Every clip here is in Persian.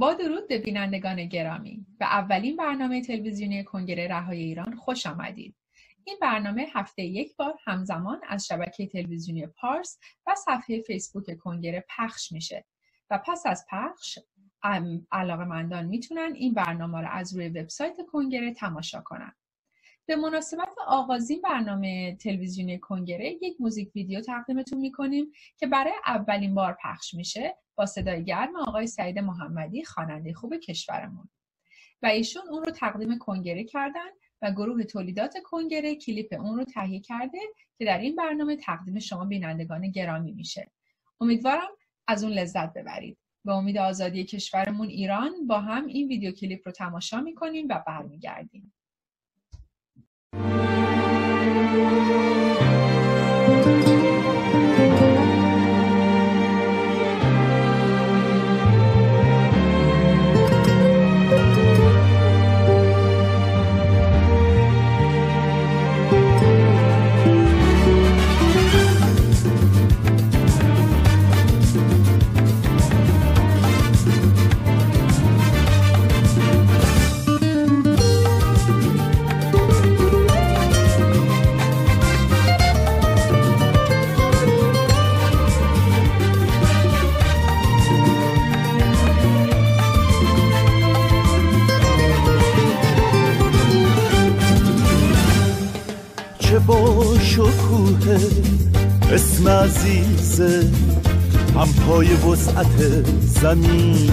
با درود به بینندگان گرامی به اولین برنامه تلویزیونی کنگره رهای ایران خوش آمدید. این برنامه هفته یک بار همزمان از شبکه تلویزیونی پارس و صفحه فیسبوک کنگره پخش میشه و پس از پخش علاقه مندان می‌تونن این برنامه رو از روی وبسایت کنگره تماشا کنن. به مناسبت آغازین برنامه تلویزیونی کنگره یک موزیک ویدیو تقدیمتون می‌کنیم که برای اولین بار پخش میشه با صدای گرم آقای سعید محمدی خواننده خوب کشورمون. و ایشون اون رو تقدیم کنگره کردن و گروه تولیدات کنگره کلیپ اون رو تهیه کرده که در این برنامه تقدیم شما بینندگان گرامی میشه. امیدوارم از اون لذت ببرید. به امید آزادی کشورمون ایران با هم این ویدیو کلیپ رو تماشا می‌کنیم و برمیگردیم. هم پای وسعت زمینه.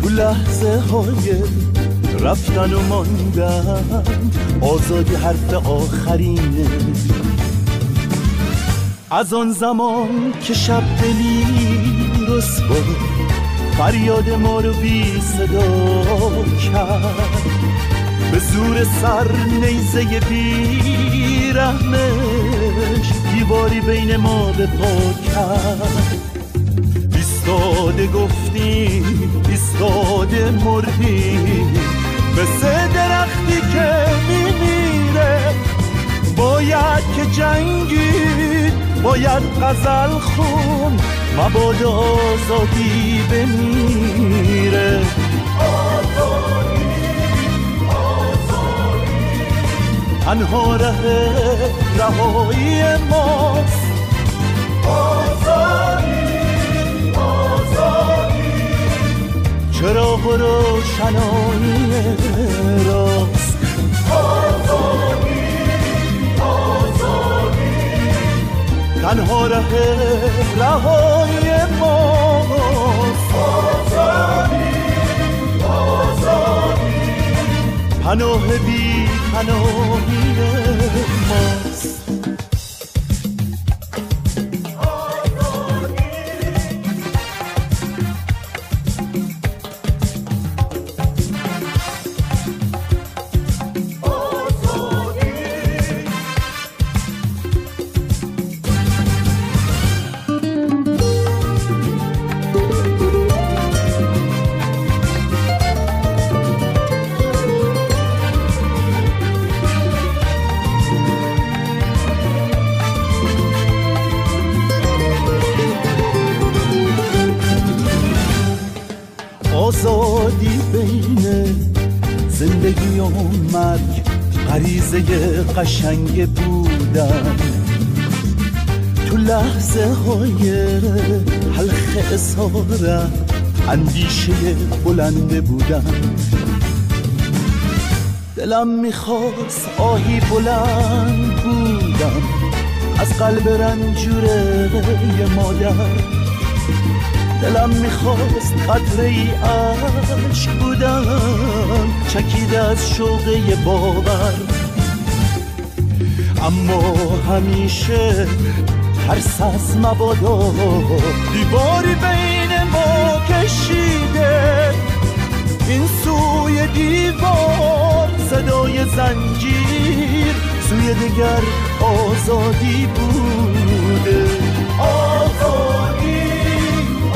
تو لحظه های رفتن و ماندن آزادی حرف آخرینه. از آن زمان که شب دلی رسوا فریاد ما رو بی صدا کرد. به زور سر نیزه بی دیواری بین ما به پا کرد. ایستاده گفتیم ایستاده مردیم مثل درختی که میمیره. باید که جنگید باید غزل خون مبادا آزادی بمیره. تنها ره رهایی ماست. آزادی آزادی چراغ روشنایی راست. آزادی آزادی تنها ره رهایی ماست. آزادی آزادی پناه بی پناهی قشنگ بودن. تو لحظه های حلق اصاره اندیشه بلنده بودن. دلم می‌خواست آهی بلند بودم. از قلب رنجوره مادر. دلم می‌خواست قطره ای عشق بودم چکیده از شوقه باور. اما همیشه ترس از مبادا. دیواری بین ما کشیده. این سوی دیوار صدای زنجیر سوی دیگر آزادی بوده. آزادی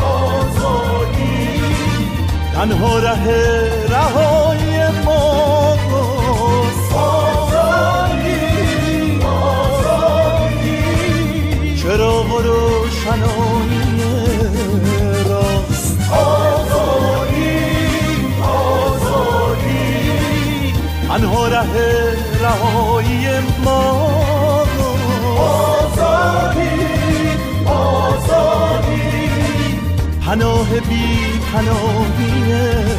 آزادی. تنها ره رهای و روشنایی راست آزادی آزادی. تنها ره رهایی ما آزادی آزادی. پناه بی پناهی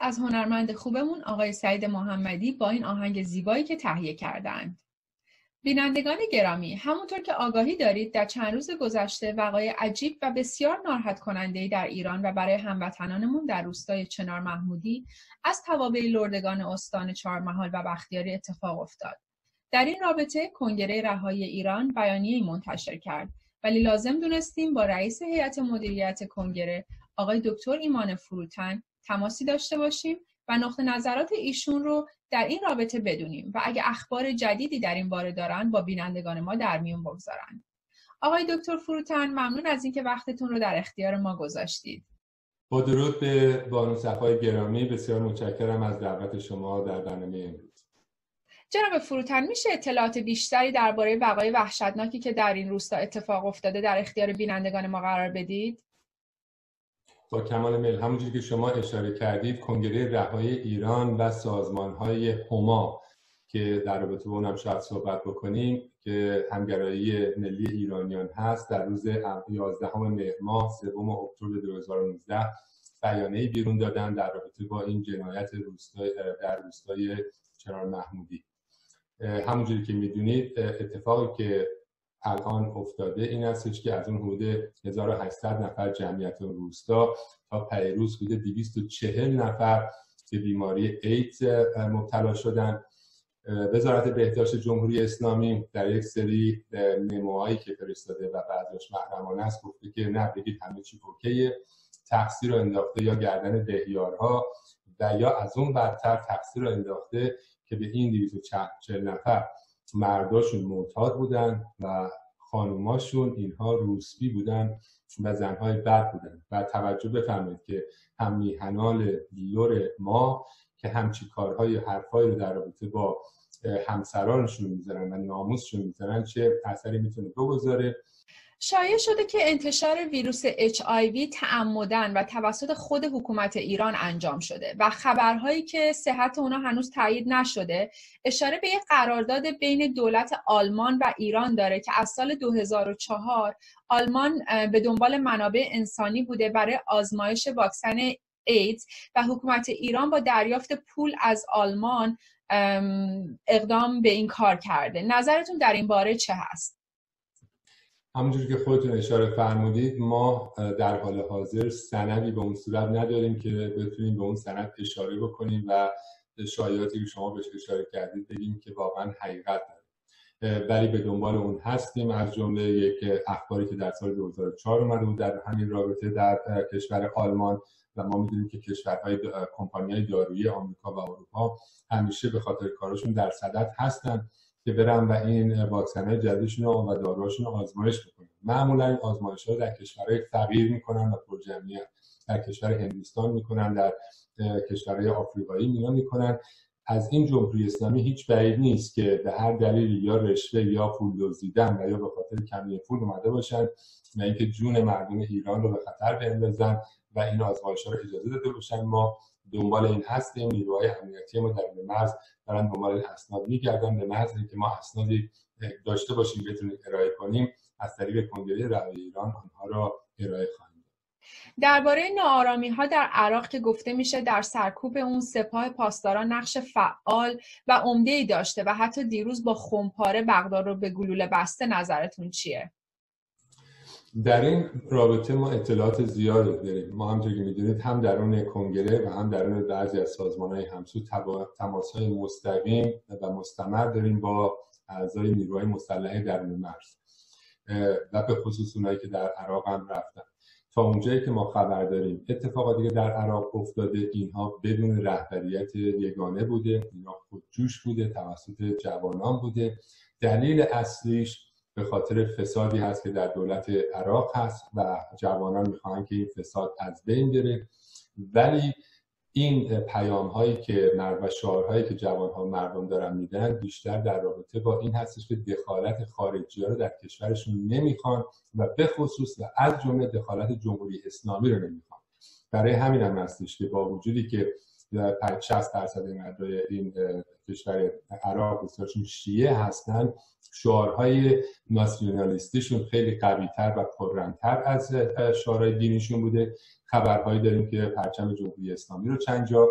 از هنرمند خوبمون آقای سعید محمدی با این آهنگ زیبایی که تهیه کردند. بینندگان گرامی همونطور که آگاهی دارید در چند روز گذشته وقایع عجیب و بسیار ناراحت کننده در ایران و برای هموطنانمون در روستای چنار محمودی از توابع لردگان استان چهارمحال و بختیاری اتفاق افتاد در این رابطه کنگره رهایی ایران بیانیه منتشر کرد ولی لازم دونستیم با رئیس هیئت مدیریت کنگره آقای دکتر ایمان فروتن تماسی داشته باشیم و نقطه نظرات ایشون رو در این رابطه بدونیم و اگه اخبار جدیدی در این باره دارن با بینندگان ما در میون بگذارن. آقای دکتر فروتن ممنون از اینکه وقتتون رو در اختیار ما گذاشتید. با درود به بانو صفای گرامی بسیار متشکرم از دعوت شما در برنامه امروز. جناب فروتن میشه اطلاعات بیشتری درباره وقایع وحشتناکی که در این روستا اتفاق افتاده در اختیار بینندگان ما قرار بدید؟ با کمال میل همونجوری که شما اشاره کردید کنگره رهایی ایران و سازمان های هما که در رابطه با اونم شاید صحبت بکنیم که همگرایی ملی ایرانیان هست در روز 11 مهر ماه سوم اکتبر 2019 بیانیه بیرون دادن در رابطه با این جنایت روستای در روستای چنار محمودی. همونجوری که می‌دونید اتفاقی که الان افتاده. این هستش که از اون حدود 1800 نفر جمعیت روستا تا پیروز حدود 240 نفر که بیماری ایدز مبتلا شدن. وزارت بهداشت جمهوری اسلامی در یک سری نموهایی که فرستاده و بعضیش محرمانه است گفته که نه بگید همه چی اوکیه. تقصیر رو انداخته یا گردن دهیارها و یا از اون بدتر تقصیر رو انداخته که به این 240 نفر مرداشون معتاد بودن و خانوماشون اینها روسبی بودن و زنهای بد بودن. و توجه بفرمایید که هم میهنان لور ما که همچی کارهای حرفایی رو در رابطه با همسرانشون می‌ذارن و ناموسشون می‌ذارن چه اثری می‌تونه بگذاره. شایع شده که انتشار ویروس HIV تعمدن و توسط خود حکومت ایران انجام شده و خبرهایی که صحت اونا هنوز تایید نشده اشاره به یک قرارداد بین دولت آلمان و ایران داره که از سال 2004 آلمان به دنبال منابع انسانی بوده برای آزمایش واکسن ایدز و حکومت ایران با دریافت پول از آلمان اقدام به این کار کرده نظرتون در این باره چه هست؟ همونجوری که خودتون اشاره فرمودید ما در حال حاضر سندی به اون صورت نداریم که بتونیم به اون سند اشاره بکنیم و شایعاتی که شما بهش اشاره کردید بگیم که واقعا حقیقت داره. ولی به دنبال اون هستیم. از جمله یک اخباری که در سال 2004 اومده بود در همین رابطه در کشور آلمان و ما می‌دونیم که کشورهای کمپانی دارویی آمریکا و اروپا همیشه به خاطر کارشون در صدد هستن. که برن و این واکسن های جدیدشون و داروهاشون رو آزمایش بکنن. معمولا این آزمایش ها در کشورهای فقیر می‌کنن و پرجمعیت در کشور هندوستان می‌کنن در کشورهای آفریقایی مینا می‌کنن. از این جمهوری اسلامی هیچ بعید نیست که به هر دلیلی یا رشوه یا پول دزدیدن و یا به خاطر کمی پول اومده باشن و اینکه جون مردم ایران رو به خطر بندازن و این آزمایش ها رو اجازه داده باشن. ما دنبال این هستیم. نیروهای امنیتی ما در مرز دارن دنبال اسناد میگردن به محض اینکه ما اسنادی داشته باشیم بتونیم ارائه کنیم از طریق کنگره رهایی ایران آنها را ارائه خواهیم درباره ناآرامی ها در عراق که گفته میشه در سرکوب اون سپاه پاسداران نقش فعال و عمده ای داشته و حتی دیروز با خمپاره بغداد رو به گلوله بسته نظرتون چیه؟ در این رابطه ما اطلاعات زیادی داریم. ما همونطور که می‌دونید هم درون کنگره و هم درون بعضی از سازمان های همسو تماس های مستقیم و مستمر داریم با اعضای نیروهای مسلحه درون مرز. و به خصوص اونایی که در عراق هم رفتن. تا اونجایی که ما خبر داریم اتفاقاتی که در عراق افتاده اینها بدون رهبریت یگانه بوده اینها خودجوش بوده توسط جوانان بوده. دلیل اصلیش به خاطر فسادی هست که در دولت عراق هست و جوانان می‌خواهند که این فساد از بین بره. ولی این پیام هایی که مرد و شعارهایی که جوان ها مردم دارن میدن بیشتر در رابطه با این هستش که دخالت خارجی ها رو در کشورشون نمی‌خوان و به خصوص و از جمله دخالت جمهوری اسلامی رو نمی‌خوان. برای همین هم هستش که با وجودی که 60 درصد مردای این کشور عراق بسیارشون شیعه هستن. شعارهای ناسیونالیستیشون خیلی قویتر و پررنگتر از شعارهای دینیشون بوده. خبرهایی داریم که پرچم جمهوری اسلامی رو چند جا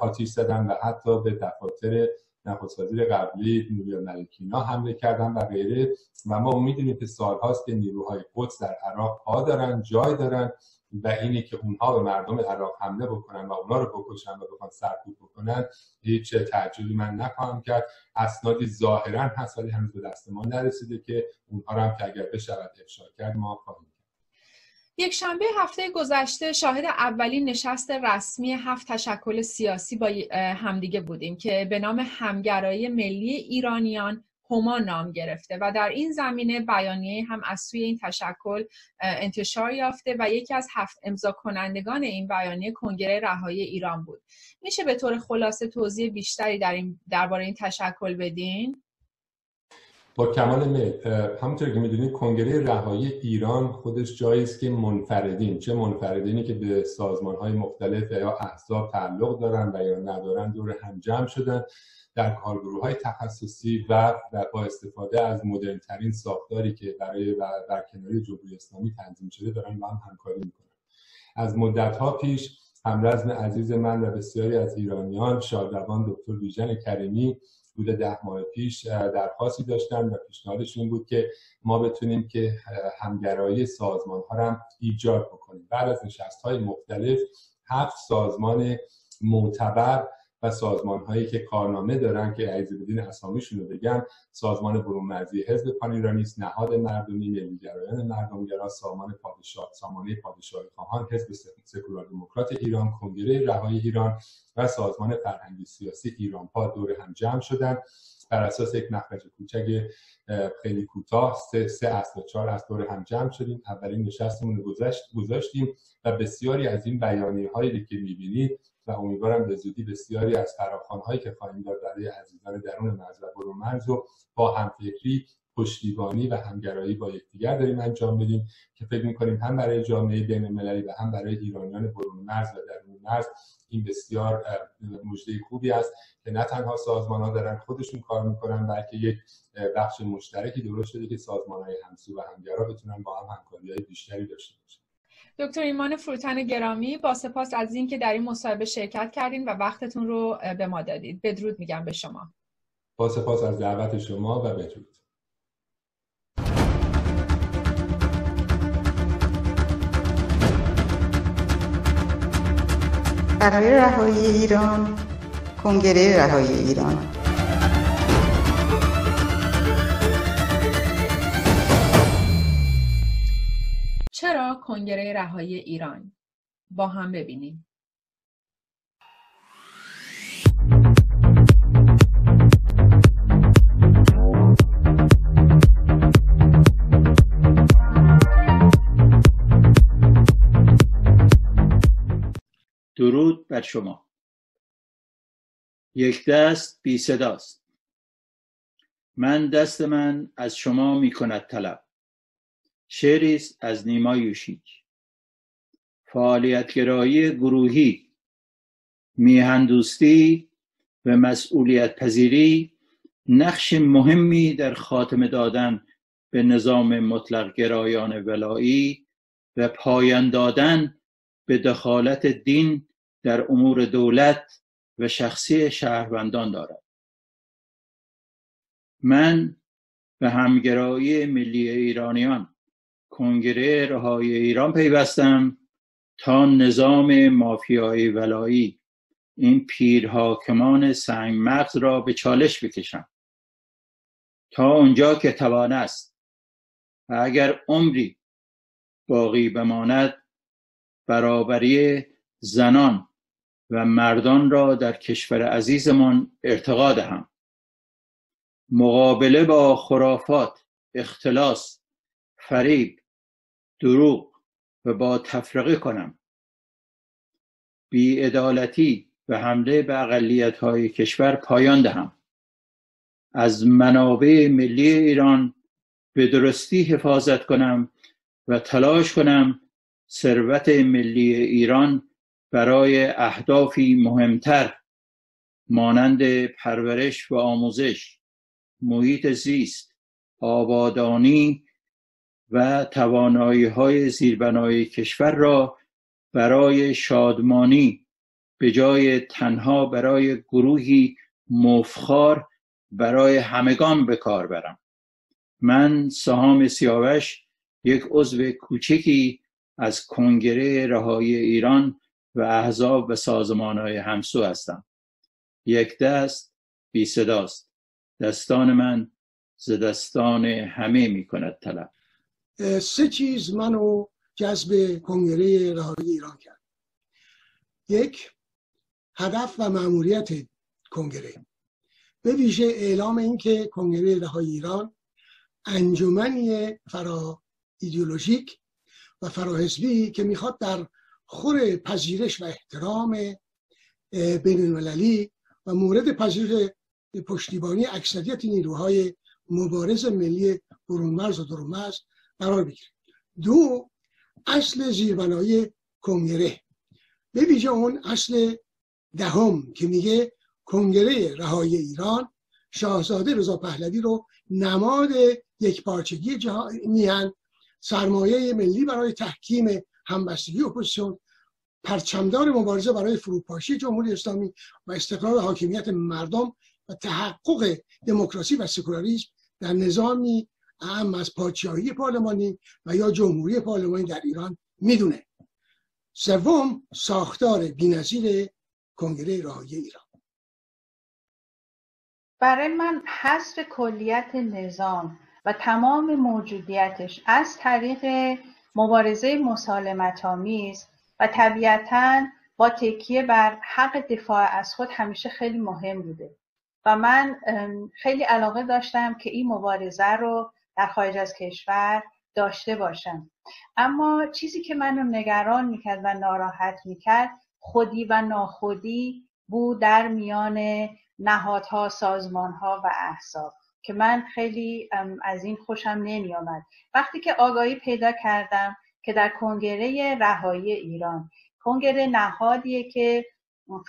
آتیش زدن و حتی به دفاتر نخست وزیر قبلی نوری ملکینا حمله کردن و غیره. و ما می‌دونیم که سالهاست که نیروهای قدس در عراق پا دارن جای دارن و اینی که اونها به مردم عراق حمله بکنن و اونها رو بکشن و بخوان سرکوب بکنن هیچ تعجبی من نخواهم کرد. اسنادی ظاهرا هست ولی هنوز به دست ما نرسیده که اونها هم که اگر بشود افشا کرد ما خواهیم یک شنبه هفته گذشته شاهد اولین نشست رسمی هفت تشکل سیاسی با همدیگه بودیم که به نام همگرایی ملی ایرانیان هما نام گرفته و در این زمینه بیانیه هم از سوی این تشکل انتشار یافته و یکی از هفت امضا کنندگان این بیانیه کنگره رهایی ایران بود. میشه به طور خلاصه توضیح بیشتری در این درباره این تشکل بدین؟ با کمال میل همونطور که می‌دونید کنگره رهایی ایران خودش جایی است که منفردین چه منفردینی که به سازمان های مختلف یا احزاب تعلق دارن و یا ندارن دور هم جمع شدن. در کارگروه های تخصصی و با استفاده از مدرنترین ساختاری که برای برکناری جمهوری اسلامی تنظیم شده دارن با هم همکاری می‌کنن. از مدت ها پیش همرزم عزیز من و بسیاری از ایرانیان شادروان دکتر بیژن کریمی بوده ده ماه پیش درخواستی داشتن و پیشنهادش این بود که ما بتونیم که همگرایی سازمان ها هم ایجاد بکنیم. بعد از نشست های مختلف هفت سازمان معتبر و سازمان هایی که کارنامه دارن که عیز بدین اسامیشون رو بگم سازمان برون مرزی حزب پان نهاد مردمی ملیگرایان مردمگرا سازمان پادشاه سامانه پادشاهی خواهان حزب سکولار دموکرات ایران کنگره رهایی ایران و سازمان فرهنگی سیاسی ایران. پا دور هم جمع شدن. بر اساس یک مخرج کوچک خیلی کوتاه سه, سه اصل و چهار از دور هم جمع شدیم. اولین نشستمون رو گذاشتیم و بسیاری از این بیانیه هایی که می‌بینید و امیدوارم به زودی بسیاری از هایی که خواهیم داد برای عزیزان درون مرز و برون مرز رو با همفکری پشتیبانی و همگرایی با یکدیگر داریم انجام بدیم که فکر می‌کنیم هم برای جامعه بین المللی و هم برای ایرانیان برون مرز و درون مرز این بسیار مجده خوبی است که نه تنها سازمان ها دارن خودشون کار می‌کنن بلکه یک بخش مشترکی درست شده که سازمان های همسو و همگرا بتونن با هم همکاری های بیشتری داشته باشن. دکتر ایمان فروتن گرامی با سپاس از اینکه در این مصاحبه شرکت کردین و وقتتون رو به ما دادید. بدرود میگم به شما. با سپاس از دعوت شما و بدرود. برای رهایی ایران کنگره رهایی ایران. کنگره رهایی ایران. با هم ببینیم. درود بر شما. یک دست بی صداست من دست من از شما می کند طلب. شعری از نیما یوشیک. فعالیتگرایی گروهی میهندوستی و مسئولیت پذیری نقش مهمی در خاتمه دادن به نظام مطلق گرایان ولایی و پایان دادن به دخالت دین در امور دولت و شخصی شهروندان دارد. من به همگرایی ملی ایرانیان کنگره رهای ایران پیوستم تا نظام مافیای ولایی. این پیر حاکمان سنگ مغز را به چالش بکشم. تا اونجا که توان است. و اگر عمری باقی بماند برابری زنان و مردان را در کشور عزیزمان ارتقا دهم. مقابله با خرافات اختلاس فریب دروغ و با تفرقه کنم. بیعدالتی و حمله به اقلیت های کشور پایان دهم. از منابع ملی ایران به درستی حفاظت کنم و تلاش کنم ثروت ملی ایران برای اهدافی مهمتر مانند پرورش و آموزش محیط زیست آبادانی و توانایی های زیربنای کشور را برای شادمانی به جای تنها برای گروهی مفخار برای همگان به کار برم. من سهام سیاوش یک عضو کوچکی از کنگره رهایی ایران و احزاب و سازمان های همسو هستم. یک دست بی صداست دستان من ز دستان همه می کند طلب. سه چیز منو جذب کنگره رهایی ایران کرد. یک هدف و مأموریت کنگره. به ویژه اعلام اینکه کنگره رهایی ایران انجمنی فرا ایدئولوژیک و فراحزبی که می‌خواد در خور پذیرش و احترام بین المللی و مورد پذیرش پشتیبانی اکثریت نیروهای مبارز ملی برونمرز و درونمرز قرار بگیره. دو اصل زیربنای کنگره. به ویژه اون اصل دهم که میگه کنگره رهایی ایران شاهزاده رضا پهلوی رو نماد یک پارچگی جهانی سرمایه ملی برای تحکیم همبستگی اپوزیسیون پرچمدار مبارزه برای فروپاشی جمهوری اسلامی و استقرار حاکمیت مردم و تحقق دموکراسی و سکولاریسم در نظامی اعم از پادشاهی پارلمانی و یا جمهوری پارلمانی در ایران می‌دونه. سوم ساختار بینظیر کنگره راهی ایران. برای من حصر کلیت نظام و تمام موجودیتش از طریق مبارزه مسالمت آمیز و طبیعتا با تکیه بر حق دفاع از خود همیشه خیلی مهم بوده. و من خیلی علاقه داشتم که این مبارزه رو در خارج از کشور داشته باشم. اما چیزی که منو نگران می‌کرد و ناراحت می‌کرد خودی و ناخودی بود در میان نهادها سازمانها و احزاب که من خیلی از این خوشم نمی آمد وقتی که آگاهی پیدا کردم که در کنگره رهایی ایران کنگره نهادیه که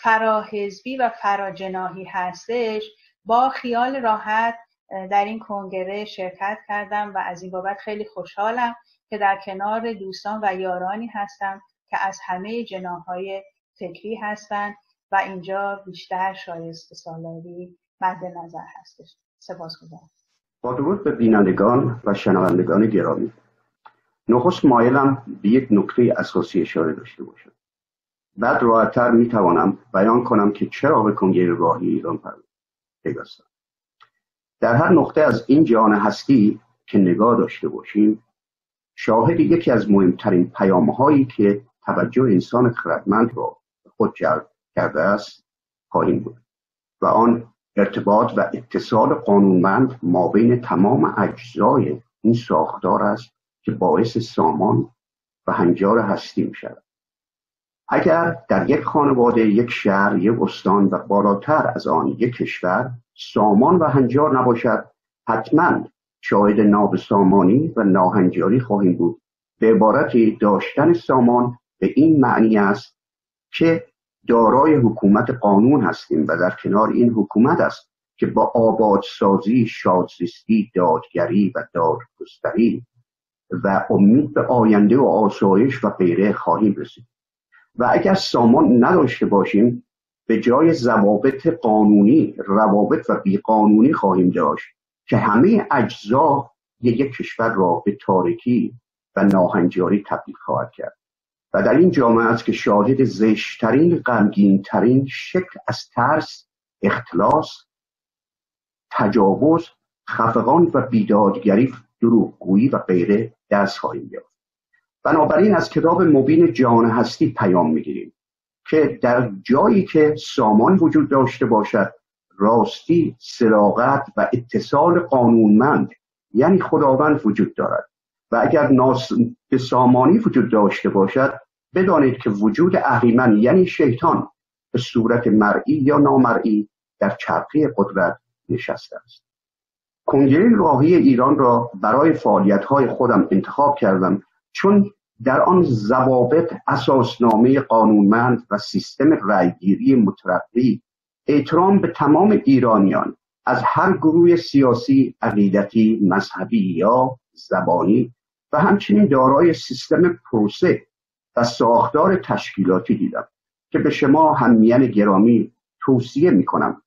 فراحزبی و فراجناهی هستش با خیال راحت در این کنگره شرکت کردم و از این بابت خیلی خوشحالم که در کنار دوستان و یارانی هستم که از همه جناهای فکری هستند و اینجا بیشتر شایسته سالاری مد نظر هستش. سپاس گذارم. با درود به بینندگان و شنوندگان گرامی. نخست مایلم به یک نکته اساسی اشاره داشته باشم. بعد راحتتر می‌توانم بیان کنم که چرا به کنگره راهی ایران پیوستم. در هر نقطه از این جهان هستی که نگاه داشته باشیم شاهد یکی از مهمترین پیامهایی که توجه انسان خردمند را خود جلب کرده است خواهیم بود و آن ارتباط و اتصال قانونمند ما بین تمام اجزای این ساختار است که باعث سامان و هنجار هستی می شود اگر در یک خانواده یک شهر یک استان و بالاتر از آن یک کشور سامان و هنجار نباشد حتما شاهد نابسامانی و ناهنجاری خواهیم بود. به عبارتی داشتن سامان به این معنی است که دارای حکومت قانون هستیم و در کنار این حکومت است که با آبادسازی شادزیستی دادگری و دادگستری و امید به آینده و آسایش و غیره خواهیم رسید. و اگر سامان نداشته باشیم به جای ضوابط قانونی روابط و بیقانونی خواهیم داشت که همه اجزا یک کشور را به تاریکی و ناهنجاری تبدیل خواهد کرد. و در این جامعه است که شاهد زشترین غمگینترین شکل از ترس اختلاس تجاوز خفقان و بیدادگری دروغگویی و غیره دست خواهیم یافت. بنابراین از کتاب مبین جهان هستی پیام می‌گیریم که در جایی که سامان وجود داشته باشد راستی سراغت و اتصال قانونمند یعنی خداوند وجود دارد. و اگر ناس به سامانی وجود داشته باشد بدانید که وجود اهریمن یعنی شیطان به صورت مرئی یا نامرئی در چرخی قدرت نشسته است. کنگره راهی ایران را برای فعالیت های خودم انتخاب کردم چون در آن ضوابط اساسنامه قانونمند و سیستم رأیگیری مترقی احترام به تمام ایرانیان از هر گروه سیاسی عقیدتی مذهبی یا زبانی و همچنین دارای سیستم پروسه و ساختار تشکیلاتی دیدم که به شما همیان گرامی توصیه می کنم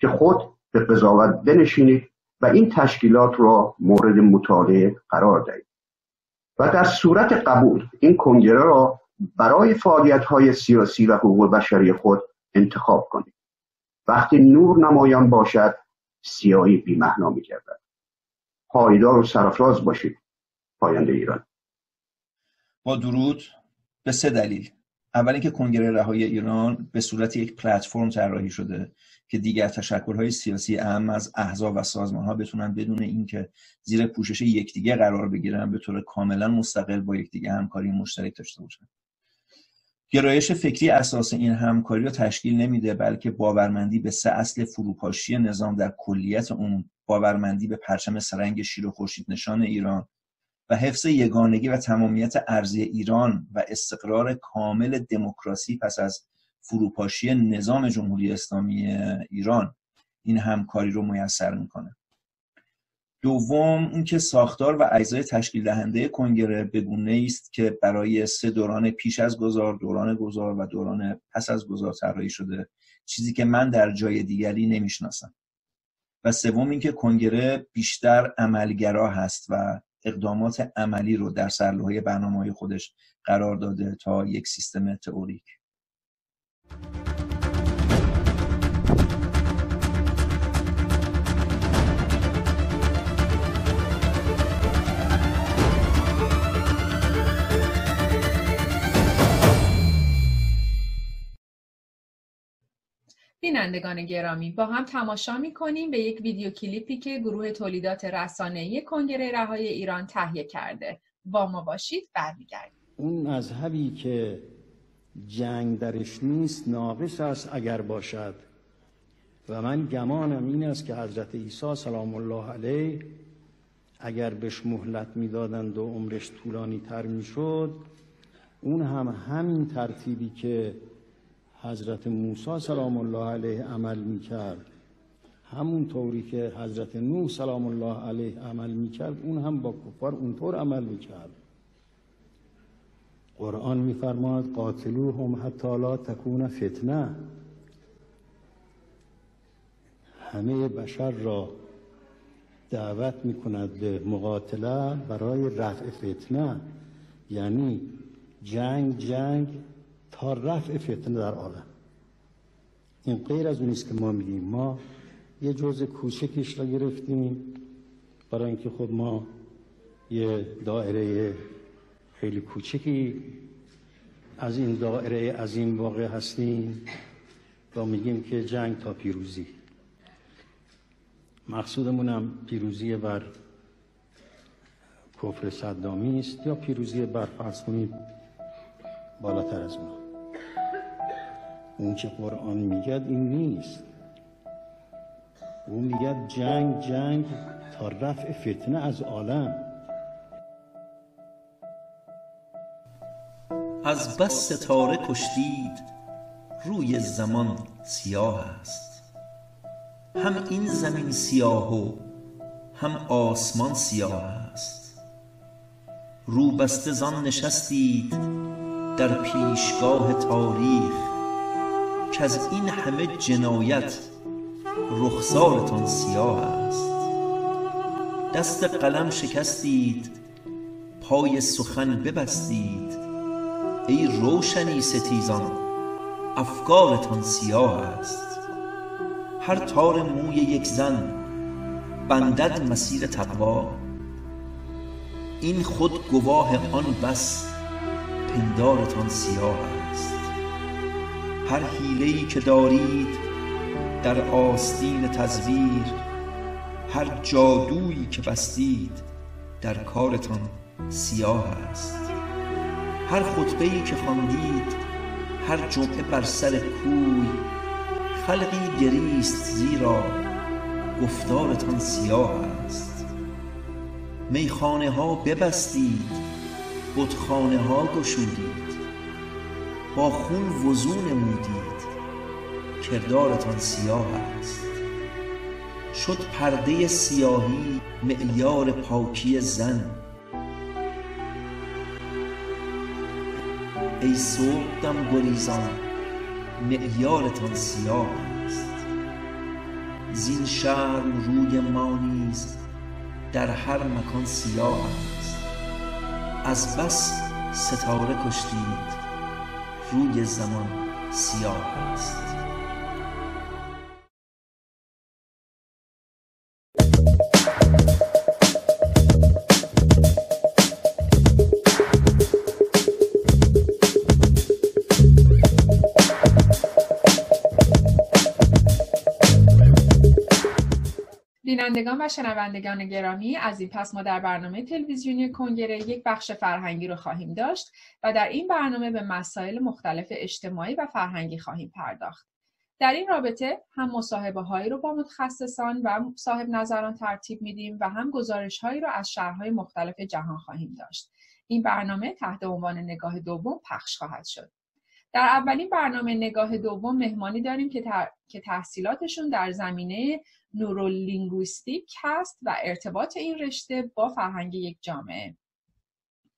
که خود به قضاوت بنشینید و این تشکیلات را مورد مطالعه قرار دهید. و در صورت قبول این کنگره را برای فعالیت های سیاسی و حقوق بشری خود انتخاب کنید وقتی نور نمایان باشد سیاهی بیمهنا می گردد پایدار و سرفراز باشید پاینده ایران. با درود به سه دلیل. اول اینکه کنگره رهایی ایران به صورت یک پلتفرم طراحی شده که دیگر تشکلهای سیاسی اهم از احزاب و سازمان ها بتونن بدون اینکه زیر پوشش یکدیگه قرار بگیرن به طور کاملا مستقل با یکدیگه همکاری مشترک داشته باشن. گرایش فکری اساس این همکاری رو تشکیل نمیده بلکه باورمندی به سه اصل فروپاشی نظام در کلیت اون باورمندی به پرچم سرنگ شیر و خورشید نشان ایران و حفظ یگانگی و تمامیت ارزی ایران و استقرار کامل دموکراسی پس از فروپاشی نظام جمهوری اسلامی ایران این همکاری رو میسر می‌کنه. دوم اینکه ساختار و اجزای تشکیل دهنده کنگره بگونه است که برای سه دوران پیش از گذار دوران گذار و دوران پس از گذار طراحی شده چیزی که من در جای دیگری نمی‌شناسم. و سوم اینکه کنگره بیشتر عملگرا هست و اقدامات عملی رو در سرلوحه برنامه خودش قرار داده تا یک سیستم تئوریک. بینندگان گرامی با هم تماشا می کنیم به یک ویدیو کلیپی که گروه تولیدات رسانه‌ای کنگره رهای ایران تهیه کرده. با ما باشید برمیگردیم. اون مذهبی که جنگ درش نیست ناقص است اگر باشد. و من گمانم این است که حضرت عیسی سلام الله علیه اگر بهش مهلت می‌دادند و عمرش طولانی تر می‌شد اون هم همین ترتیبی که حضرت موسی سلام الله علیه عمل می‌کرد. همون طوری که حضرت نوح سلام الله علیه عمل می‌کرد اون هم با کفار اونطور عمل می‌کرد. قرآن میفرماد قاتلوهم حتی لا تکون فتنه. همه بشر را دعوت می‌کند به مقاتله برای رفع فتنه. یعنی جنگ جنگ رفع فتنه در عالم این غیر از اونیست که ما میگیم. ما یه جزء کوچکش را گرفتیم برای اینکه خود ما یه دایره خیلی کوچکی از این دایره از این واقع هستیم و میگیم که جنگ تا پیروزی. مقصودمونم پیروزی بر کفر صدامی است یا پیروزی بر فرض کنید بالاتر از ما. اون که قرآن میگد این نیست. او میگد جنگ جنگ تا رفع فتنه از عالم. از بس ستاره کشتید روی زمان سیاه است. هم این زمین سیاه و هم آسمان سیاه است. رو بسته زان نشستید در پیشگاه تاریخ. که از این همه جنایت رخسارتان سیاه است. دست قلم شکستید پای سخن ببستید. ای روشنی ستیزان افکارتان سیاه است. هر تار موی یک زن بندد مسیر تقوا. این خود گواه آن بس پندارتان سیاه است. هر حیله‌ای که دارید در آستین تزویر هر جادویی که بستید در کارتان سیاه است. هر خطبه که خواندید هر جمعه بر سر کوی خلقی گریست زیرا گفتارتان سیاه است. میخانه ها ببستید بتخانه ها گشودید. با خون وضو نمودید کردارتان سیاه است. شد پرده سیاهی معیار پاکی زن. ای صبحدم گریزان معیارتان سیاه است. زین شرم روی ما نیز در هر مکان سیاه است. از بس ستاره کشتید. روی زمان سیاه است. بینندگان و شنوندگان گرامی از این پس ما در برنامه تلویزیونی کنگره یک بخش فرهنگی رو خواهیم داشت و در این برنامه به مسائل مختلف اجتماعی و فرهنگی خواهیم پرداخت. در این رابطه هم مصاحبه هایی رو با متخصصان و صاحب نظران ترتیب میدیم و هم گزارش هایی رو از شهرهای مختلف جهان خواهیم داشت. این برنامه تحت عنوان نگاه دوم پخش خواهد شد. در اولین برنامه نگاه دوم مهمانی داریم که, که تحصیلاتشون در زمینه نورولینگویستیک هست و ارتباط این رشته با فرهنگ یک جامعه.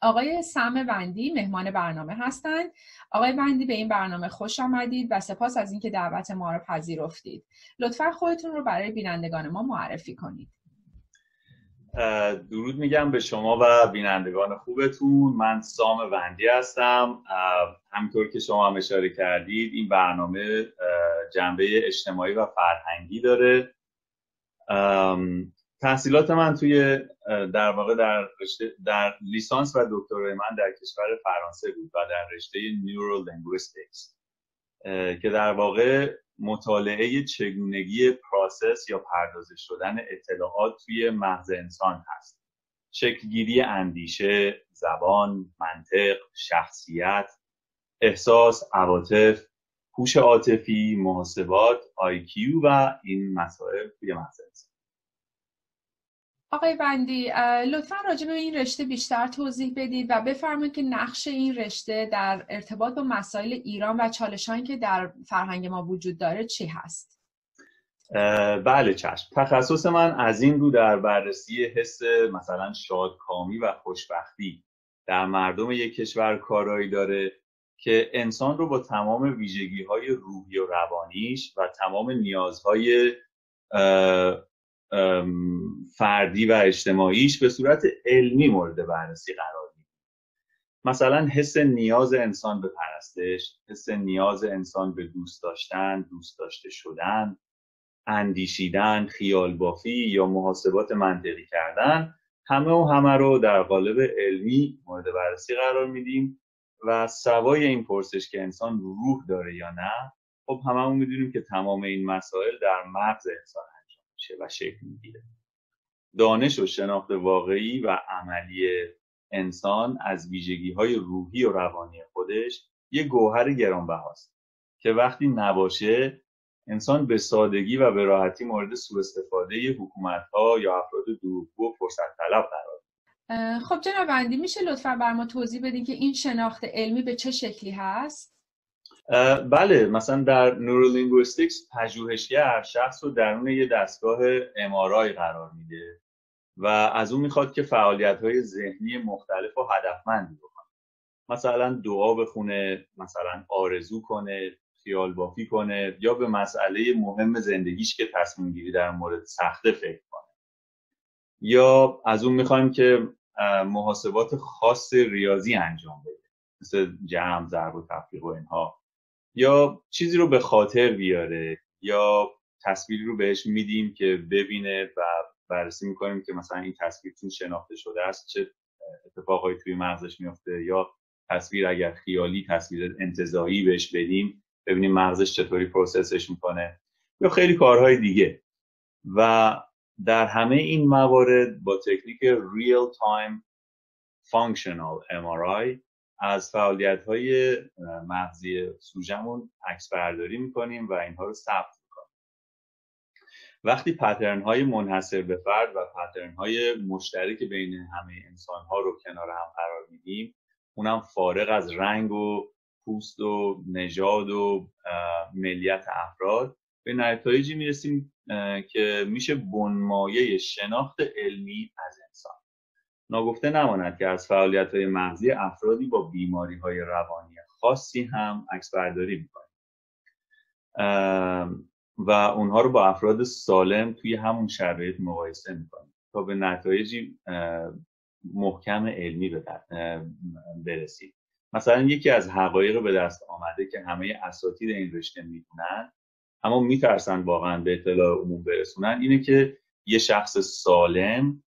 آقای سم وندی مهمان برنامه هستند. آقای وندی به این برنامه خوش آمدید و سپاس از اینکه دعوت ما را پذیرفتید. لطفا خودتون رو برای بینندگان ما معرفی کنید. درود میگم به شما و بینندگان خوبتون. من سام وندی هستم. همینطور که شما هم اشاره کردید این برنامه جنبه اجتماعی و فرهنگی داره. تحصیلات من توی در واقع در رشته در لیسانس و دکترای من در کشور فرانسه بود و در رشته neurolinguistics که در واقع مطالعه چگونگی process یا پردازش شدن اطلاعات توی مغز انسان هست. شکلگیری اندیشه، زبان، منطق، شخصیت، احساس، عواطف، هوش عاطفی، محاسبات، آیکیو و این مسائل توی انسان آقای بندی لطفا راجع به این رشته بیشتر توضیح بدید و بفرمایید که نقش این رشته در ارتباط با مسائل ایران و چالشانی که در فرهنگ ما وجود داره چی هست؟ بله چشم. تخصص من از این رو در بررسی حس مثلا شادکامی و خوشبختی در مردم یک کشور کارایی داره. که انسان رو با تمام ویژگی های روحی و روانیش و تمام نیازهای فردی و اجتماعیش به صورت علمی مورد بررسی قرار میده. مثلا حس نیاز انسان به پرستش حس نیاز انسان به دوست داشتن دوست داشته شدن اندیشیدن خیال بافی یا محاسبات منطقی کردن همه و همه رو در قالب علمی مورد بررسی قرار میدیم. و سوای این پرسش که انسان روح داره یا نه خب هممون می‌دونیم که تمام این مسائل در مغز انسان میشه و شکل می‌گیره. دانش و شناخت واقعی و عملی انسان از ویژگی های روحی و روانی خودش یه گوهر گرانبهاست که وقتی نباشه انسان به سادگی و به راحتی مورد سوء استفاده حکومت ها یا افراد دروغگو و فرصت طلب قرار خب جناب بندی میشه لطفا بر ما توضیح بدین که این شناخت علمی به چه شکلی هست؟ بله مثلا در neurolinguistics پژوهشگر شخص رو درون یه دستگاه MRI قرار میده و از اون می‌خواد که فعالیت های ذهنی مختلف و هدفمندی بکنه. مثلا دعا بخونه مثلا آرزو کنه خیال بافی کنه یا به مسئله مهم زندگیش که تصمیم گیری در مورد سخته فکر کنه. یا از اون می‌خوایم که محاسبات خاص ریاضی انجام بده. مثل جمع ضرب و تفریق و اینها. یا چیزی رو به خاطر بیاره یا تصویری رو بهش میدیم که ببینه و بررسی می‌کنیم که مثلا این تصویر چون شناخته شده است چه اتفاقایی توی مغزش میفته یا تصویر اگر خیالی تصویر انتظایی بهش بدیم ببینیم مغزش چطوری پروسسش می‌کنه یا خیلی کارهای دیگه. و در همه این موارد با تکنیک Real Time Functional MRI از فعالیت های مغزی سوژمون عکس برداری می‌کنیم و اینها رو ثبت می‌کنیم. وقتی پترن های منحصر به فرد و پترن های مشترک بین همه انسان ها رو کنار هم قرار میدیم اونم فارغ از رنگ و پوست و نژاد و ملیت افراد به نتایجی می‌رسیم که میشه بنمایه شناخت علمی از انسان. ناگفته نماند که از فعالیت های مغزی افرادی با بیماری های روانی خاصی هم عکس برداری می‌کنیم. و اونها رو با افراد سالم توی همون شرایط مقایسه می‌کنیم تا به نتایجی محکم علمی برسید مثلا یکی از حقایق به دست آمده که همه اساتید این رشته می‌دونن اما میترسن واقعا به اطلاع عموم برسونن. اینه که یه شخص سالم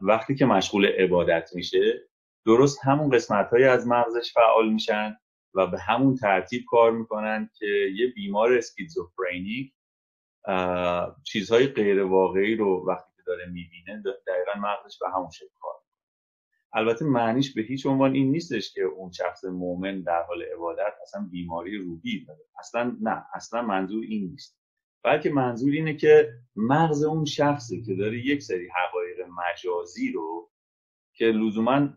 وقتی که مشغول عبادت میشه درست همون قسمت های از مغزش فعال میشن و به همون ترتیب کار می‌کنن که یه بیمار اسکیزوفرینیک چیزهای غیر واقعی رو وقتی که داره می‌بینه دقیقا مغزش به همون شکل کار البته معنیش به هیچ عنوان این نیستش که اون شخص مؤمن در حال عبادت اصلا بیماری روحی داره. اصلا نه اصلا منظور این نیست. بلکه منظور اینه که مغز اون شخصی که داره یک سری حقایق مجازی رو که لزوما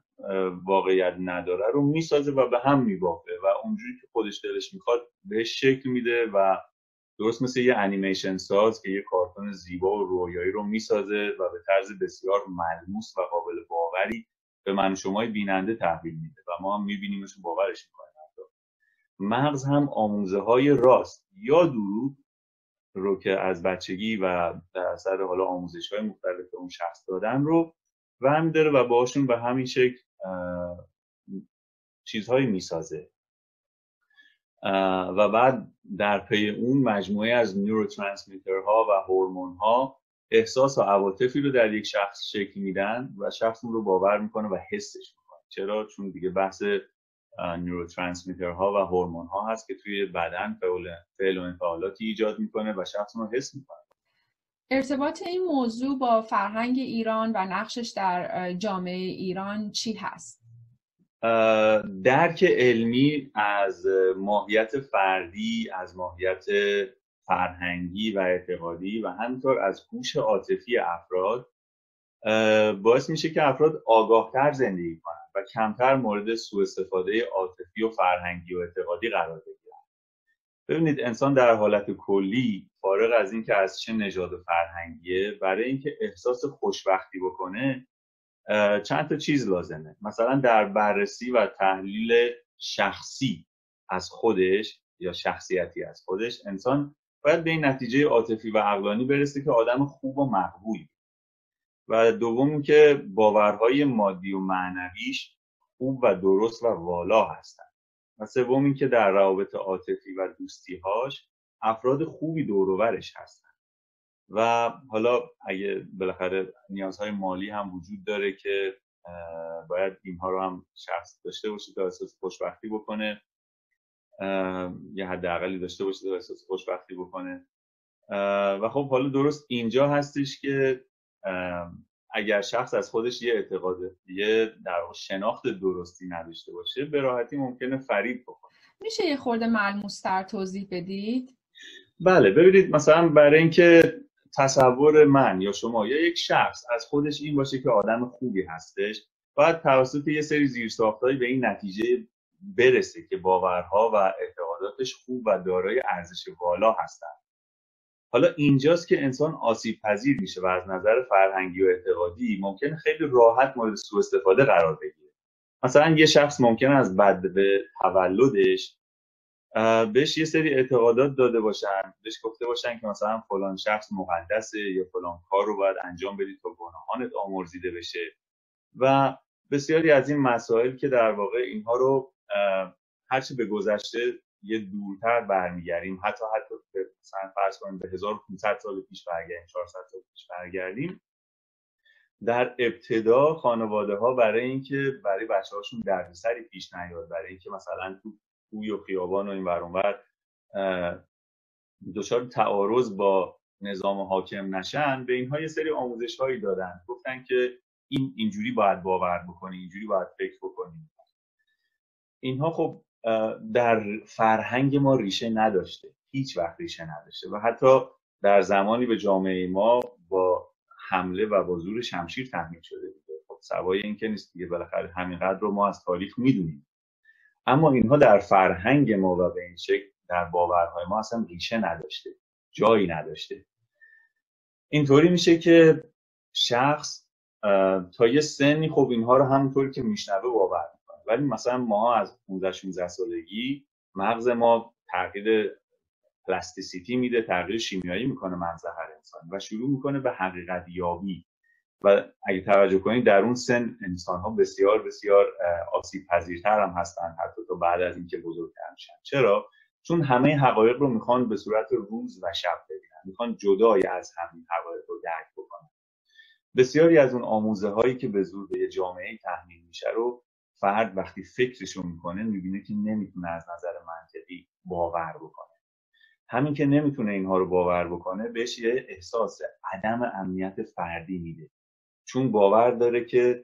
واقعیت نداره رو می‌سازه و به هم میبافه و اونجوری که خودش دلش می‌خواد بهش شکل میده و درست مثل یه انیمیشن ساز که یه کارتون زیبا و رویایی رو می‌سازه و به طرز بسیار ملموس و قابل باوری به من شمای بیننده تحویل میده و ما هم و باورش می‌کنیم. مغز هم آموزه های راست یا دروغ رو که از بچگی و در اثر حالا آموزش های مختلف اون شخص دادن رو و داره و باشون به همین شکل چیزهایی می‌سازه. و بعد در پی اون مجموعه از ها و هورمون ها احساس و عواطفی رو در یک شخص شکل میدن و شخص اون رو باور می‌کنه و حسش می‌کنه. چرا؟ چون دیگه بحث ها و هورمون ها هست که توی بدن فعل و انفعالاتی ایجاد می‌کنه و شخص رو حس می‌کنه. ارتباط این موضوع با فرهنگ ایران و نقشش در جامعه ایران چی هست؟ درک علمی از ماهیت فردی از ماهیت فرهنگی و اعتقادی و همینطور از هوش عاطفی افراد باعث میشه که افراد آگاهتر زندگی کنند و کمتر مورد سوء استفاده عاطفی و فرهنگی و اعتقادی قرار بگیرن. ببینید انسان در حالت کلی فارغ از اینکه از چه نژاد و فرهنگیه برای اینکه احساس خوشبختی بکنه چند تا چیز لازمه. مثلا در بررسی و تحلیل شخصی از خودش یا شخصیتی از خودش انسان باید به این نتیجه عاطفی و عقلانی برسه که آدم خوب و مقبولی و دوم که باورهای مادی و معنویش خوب و درست و والا هستند و سوم که در روابط عاطفی و دوستیهاش افراد خوبی دوروورش هستن. و حالا اگه بالاخره نیازهای مالی هم وجود داره که باید اینها رو هم شخص داشته باشه تا احساس خوشبختی بکنه. یه حداقلی داشته باشه تا احساس خوشبختی بکنه. و خب حالا درست اینجا هستش که اگر شخص از خودش یه اعتقاد یه در شناخت درستی نداشته باشه به راحتی ممکنه فرید بکنه میشه یه خورده ملموستر توضیح بدید؟ بله ببینید مثلا برای اینکه تصور من یا شما یا یک شخص از خودش این باشه که آدم خوبی هستش باید توسط یه سری زیرساختهایی به این نتیجه برسه که باورها و اعتقاداتش خوب و دارای ارزش والا هستند حالا اینجاست که انسان آسیب پذیر میشه و از نظر فرهنگی و اعتقادی ممکنه خیلی راحت مورد سوء استفاده قرار بگیره. مثلا یه شخص ممکن از بد به تولدش بهش یه سری اعتقادات داده باشن بهش گفته باشن که مثلا فلان شخص مقدسه یا فلان کار رو باید انجام بدی تا گناهانت آمرزیده بشه. و بسیاری از این مسائل که در واقع اینها رو هرچی به گذشته یه دورتر برمیگردیم حتی حتی مثلا فرض کنیم به 1500 سال پیش برگردیم 400 سال پیش برگردیم در ابتدا خانواده ها برای اینکه برای بچه هاشون دردسری پیش نیاد برای اینکه مثلا تو کوی و خیابان و این ور دچار تعارض با نظام حاکم نشن به اینها یه سری آموزش هایی دادن. گفتن که این اینجوری باید باور بکنی اینجوری باید فکر بکنی. اینها خب در فرهنگ ما ریشه نداشته. هیچ وقت ریشه نداشته و حتی در زمانی به جامعه ما با حمله و با زور شمشیر تحمیل شده بوده. خب سوای این که نیست دیگه بالاخره همینقدر رو ما از تاریخ می‌دونیم. اما اینها در فرهنگ ما و به این شکل در باورهای ما اصلا ریشه نداشته جایی نداشته. اینطوری میشه که شخص تا یه سنی خب اینها رو همونطوری که میشنوه باور ولی مثلا ما از 15 16 سالگی مغز ما تغییر پلاستیسیتی میده تغییر شیمیایی می‌کنه مغز هر انسان و شروع می‌کنه به حقیقت یابی و اگه توجه کنید در اون سن انسان ها بسیار بسیار آسیب پذیرتر هم هستن حتی تا بعد از اینکه بزرگتر میشن. چرا؟ چون همه حقایق رو می‌خوان به صورت روز و شب ببینن. می‌خوان جدای از همین حقایق رو درک بکنن. بسیاری از اون آموزه هایی که به زور به جامعه تحمیل میشه رو فرد وقتی فکرشو می‌کنه می‌بینه که نمی‌تونه از نظر منطقی باور بکنه. همین که نمی‌تونه اینها رو باور بکنه بهش یه احساس عدم امنیت فردی میده. چون باور داره که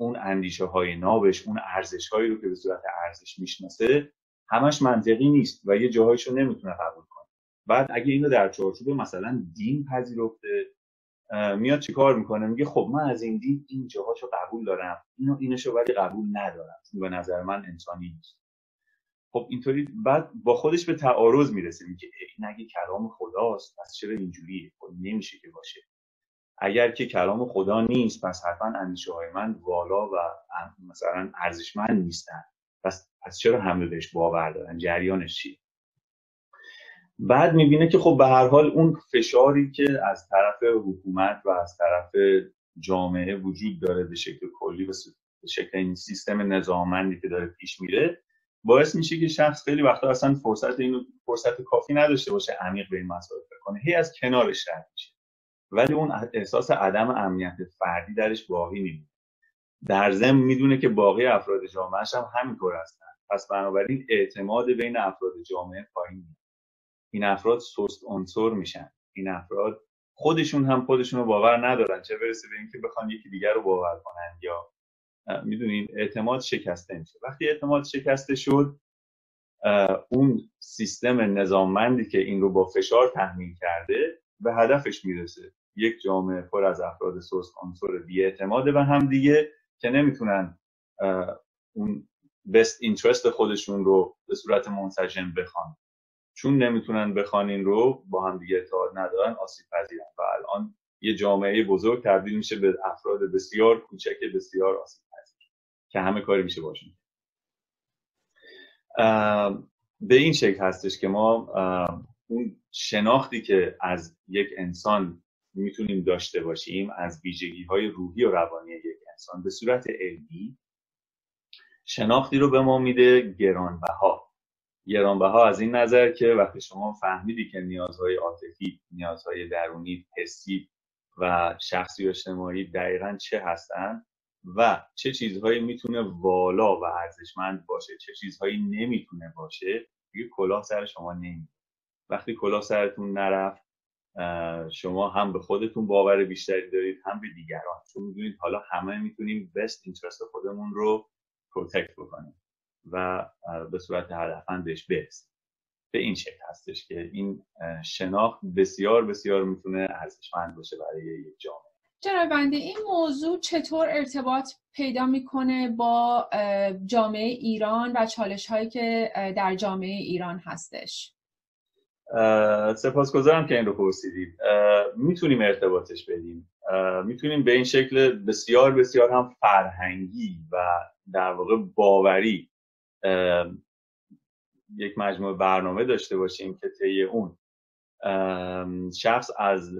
اون اندیشه های نابش اون ارزش هایی رو که به صورت ارزش می‌شناسه همش منطقی نیست و یه جاهایش رو نمی‌تونه قبول کنه. بعد اگه اینو در چارچوب مثلا دین پذیرفته میاد چیکار می‌کنه؟ میگه خب من از این دین این جاهاشو قبول دارم. اینو اینشو ولی قبول ندارم. به نظر من انسانی نیست. خب اینطوری بعد با خودش به تعارض می‌رسه. میگه این اگه کلام خداست پس چرا اینجوریه خب نمیشه که باشه. اگر که کلام خدا نیست پس حتما اندیشه های من والا و مثلا ارزشمند نیستن. پس پس چرا همه بهش باور دارن؟ جریانش چیه؟ بعد می‌بینه که خب به هر حال اون فشاری که از طرف حکومت و از طرف جامعه وجود داره به شکل کلی به شکل این سیستم نظاممندی که داره پیش میره باعث میشه که شخص خیلی وقتا اصلا فرصت اینو فرصت کافی نداشته باشه عمیق به این مسائل فکر کنه. هی از کنارش رد میشه. ولی اون احساس عدم امنیت فردی درش باقی نمیمونه. در ضمن می‌دونه که باقی افراد جامعهش هم همینطور هستن. پس بنابراین اعتماد بین افراد جامعه پایین این افراد سست عنصر میشن. این افراد خودشون هم خودشون رو باور ندارن چه برسه به اینکه بخوان یکی دیگر رو باور کنن یا می‌دونین اعتماد شکسته میشه وقتی اعتماد شکسته شد اون سیستم نظاممندی که این رو با فشار تحمیل کرده به هدفش می‌رسه. یک جامعه پر از افراد سست عنصر بیاعتماد به هم دیگه که نمی‌تونن اون بست اینترست خودشون رو به صورت منسجم بخوان. چون نمی‌تونن بخوان این رو با هم دیگه اتحاد ندارن آسیب پذیرن و الان یه جامعه بزرگ تبدیل میشه به افراد بسیار کوچک بسیار آسیب پذیر که همه کاری میشه باشون. به این شکل هستش که ما اون شناختی که از یک انسان می‌تونیم داشته باشیم از ویژگی های روحی و روانی یک انسان به صورت علمی شناختی رو به ما میده گرانبها. گرانبها از این نظر که وقتی شما فهمیدی که نیازهای عاطفی نیازهای درونی حسی و شخصی و اجتماعی دقیقا چه هستن و چه چیزهایی می‌تونه والا و ارزشمند باشه چه چیزهایی نمی‌تونه باشه دیگه کلاه سر شما نمی وقتی کلاه سرتون نرفت شما هم به خودتون باور بیشتری دارید هم به دیگران. چون می‌دونید حالا همه می‌تونیم best interest خودمون رو protect بکنیم. و به صورت هدفمند بهش برسیم به این شکل هستش که این شناخت بسیار بسیار می‌تونه ارزشمند باشه برای یک جامعه. جناب بنده این موضوع چطور ارتباط پیدا می‌کنه با جامعه ایران و چالش هایی که در جامعه ایران هستش؟ سپاسگزارم که این رو پرسیدید. می‌تونیم ارتباطش بدیم. می‌تونیم به این شکل بسیار بسیار هم فرهنگی و در واقع باوری یک مجموعه برنامه داشته باشیم که طی اون. شخص از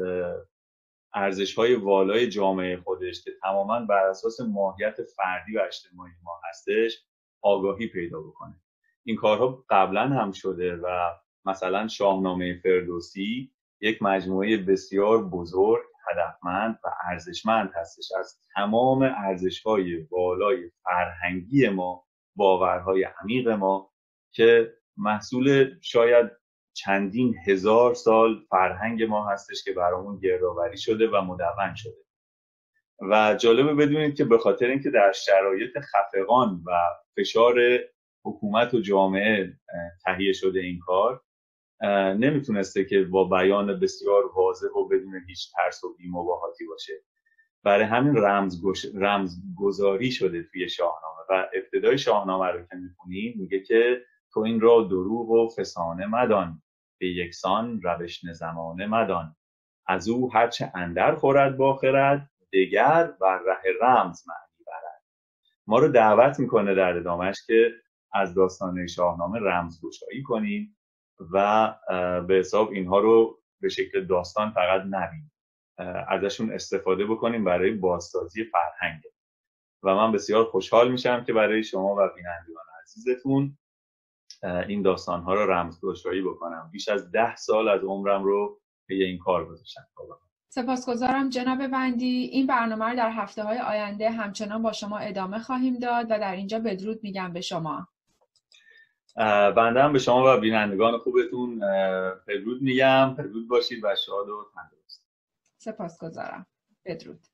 ارزش های والای جامعه خودش که تماما بر اساس ماهیت فردی و اجتماعی ما هستش آگاهی پیدا بکنه. این کارها قبلا هم شده و مثلا شاهنامه فردوسی یک مجموعه بسیار بزرگ هدفمند و ارزشمند هستش. از تمام ارزشهای بالای فرهنگی ما باورهای عمیق ما که محصول شاید چندین هزار سال فرهنگ ما هستش که برامون گردآوری شده و مدون شده. و جالبه بدونید که به خاطر اینکه در شرایط خفقان و فشار حکومت و جامعه تهیه شده این کار نمی‌تونسته که با بیان بسیار واضح و بدون هیچ ترس و بیمباهاتی باشه. برای همین رمز, رمز گذاری شده توی شاهنامه و ابتدای شاهنامه رو که می‌خونیم میگه که تو این را دروغ و فسانه مدان به یکسان روش زمانه مدان. از او هرچه اندر خورد با خرد دگر و ره رمز معنی برد. ما رو دعوت می‌کنه در ادامهش که از داستان شاهنامه رمز گشایی کنیم و به حساب اینها رو به شکل داستان فقط نبینیم. ازشون استفاده بکنیم برای بازسازی فرهنگ. و من بسیار خوشحال میشم که برای شما و بینندگان عزیزتون این داستان ها رو رمزگشایی بکنم. بیش از ده سال از عمرم رو به این کار گذاشتم. سپاسگزارم جناب بندی. این برنامه رو در هفته های آینده همچنان با شما ادامه خواهیم داد و در اینجا بدرود میگم به شما. بنده هم به شما و بینندگان خوبتون بدرود میگم. بدرود باشید و شاد و تندرست. سپاسگزارم. بدرود.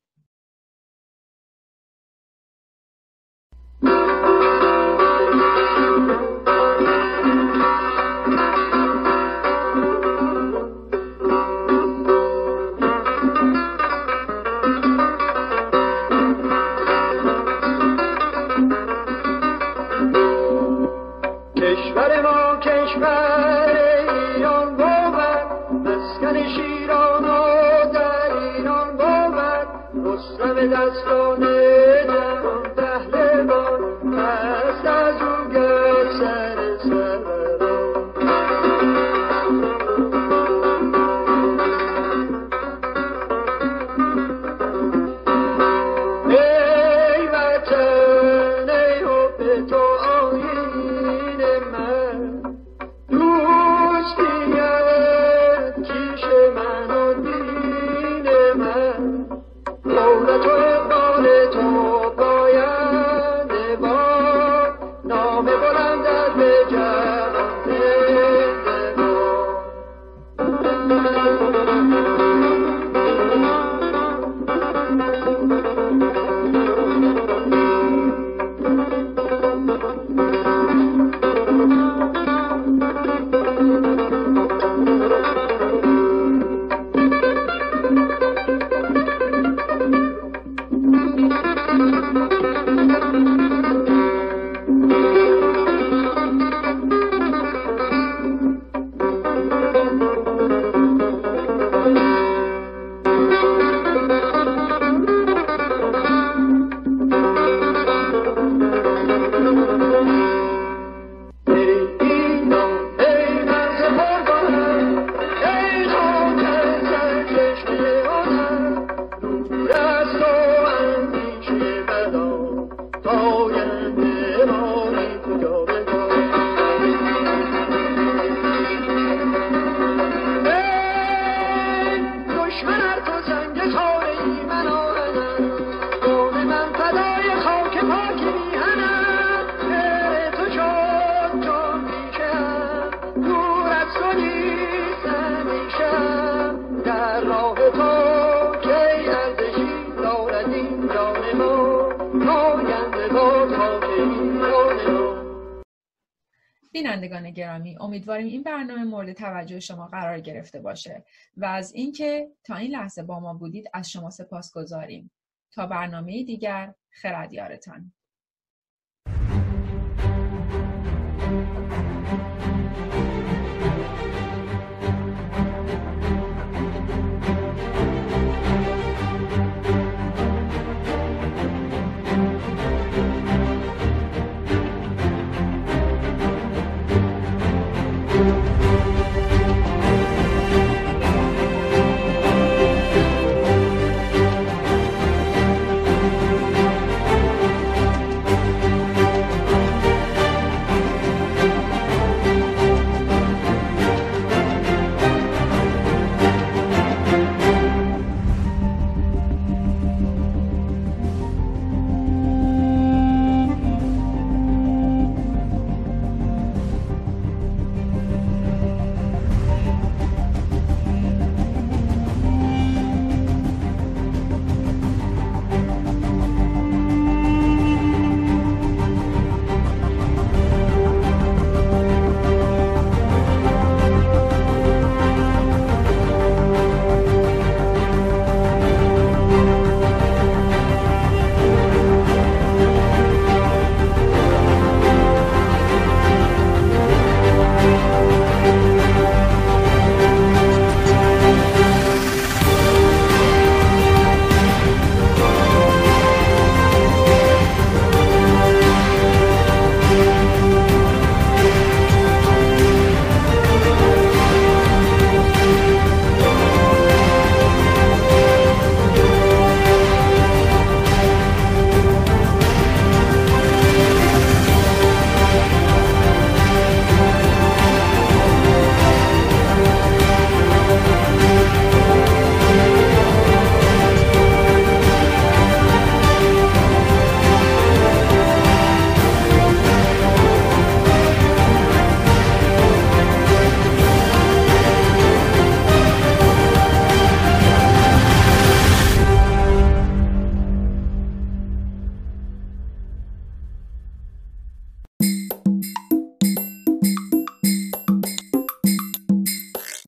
without بینندگان گرامی امیدواریم این برنامه مورد توجه شما قرار گرفته باشه و از اینکه تا این لحظه با ما بودید از شما سپاس گذاریم تا برنامه دیگر خردیارتان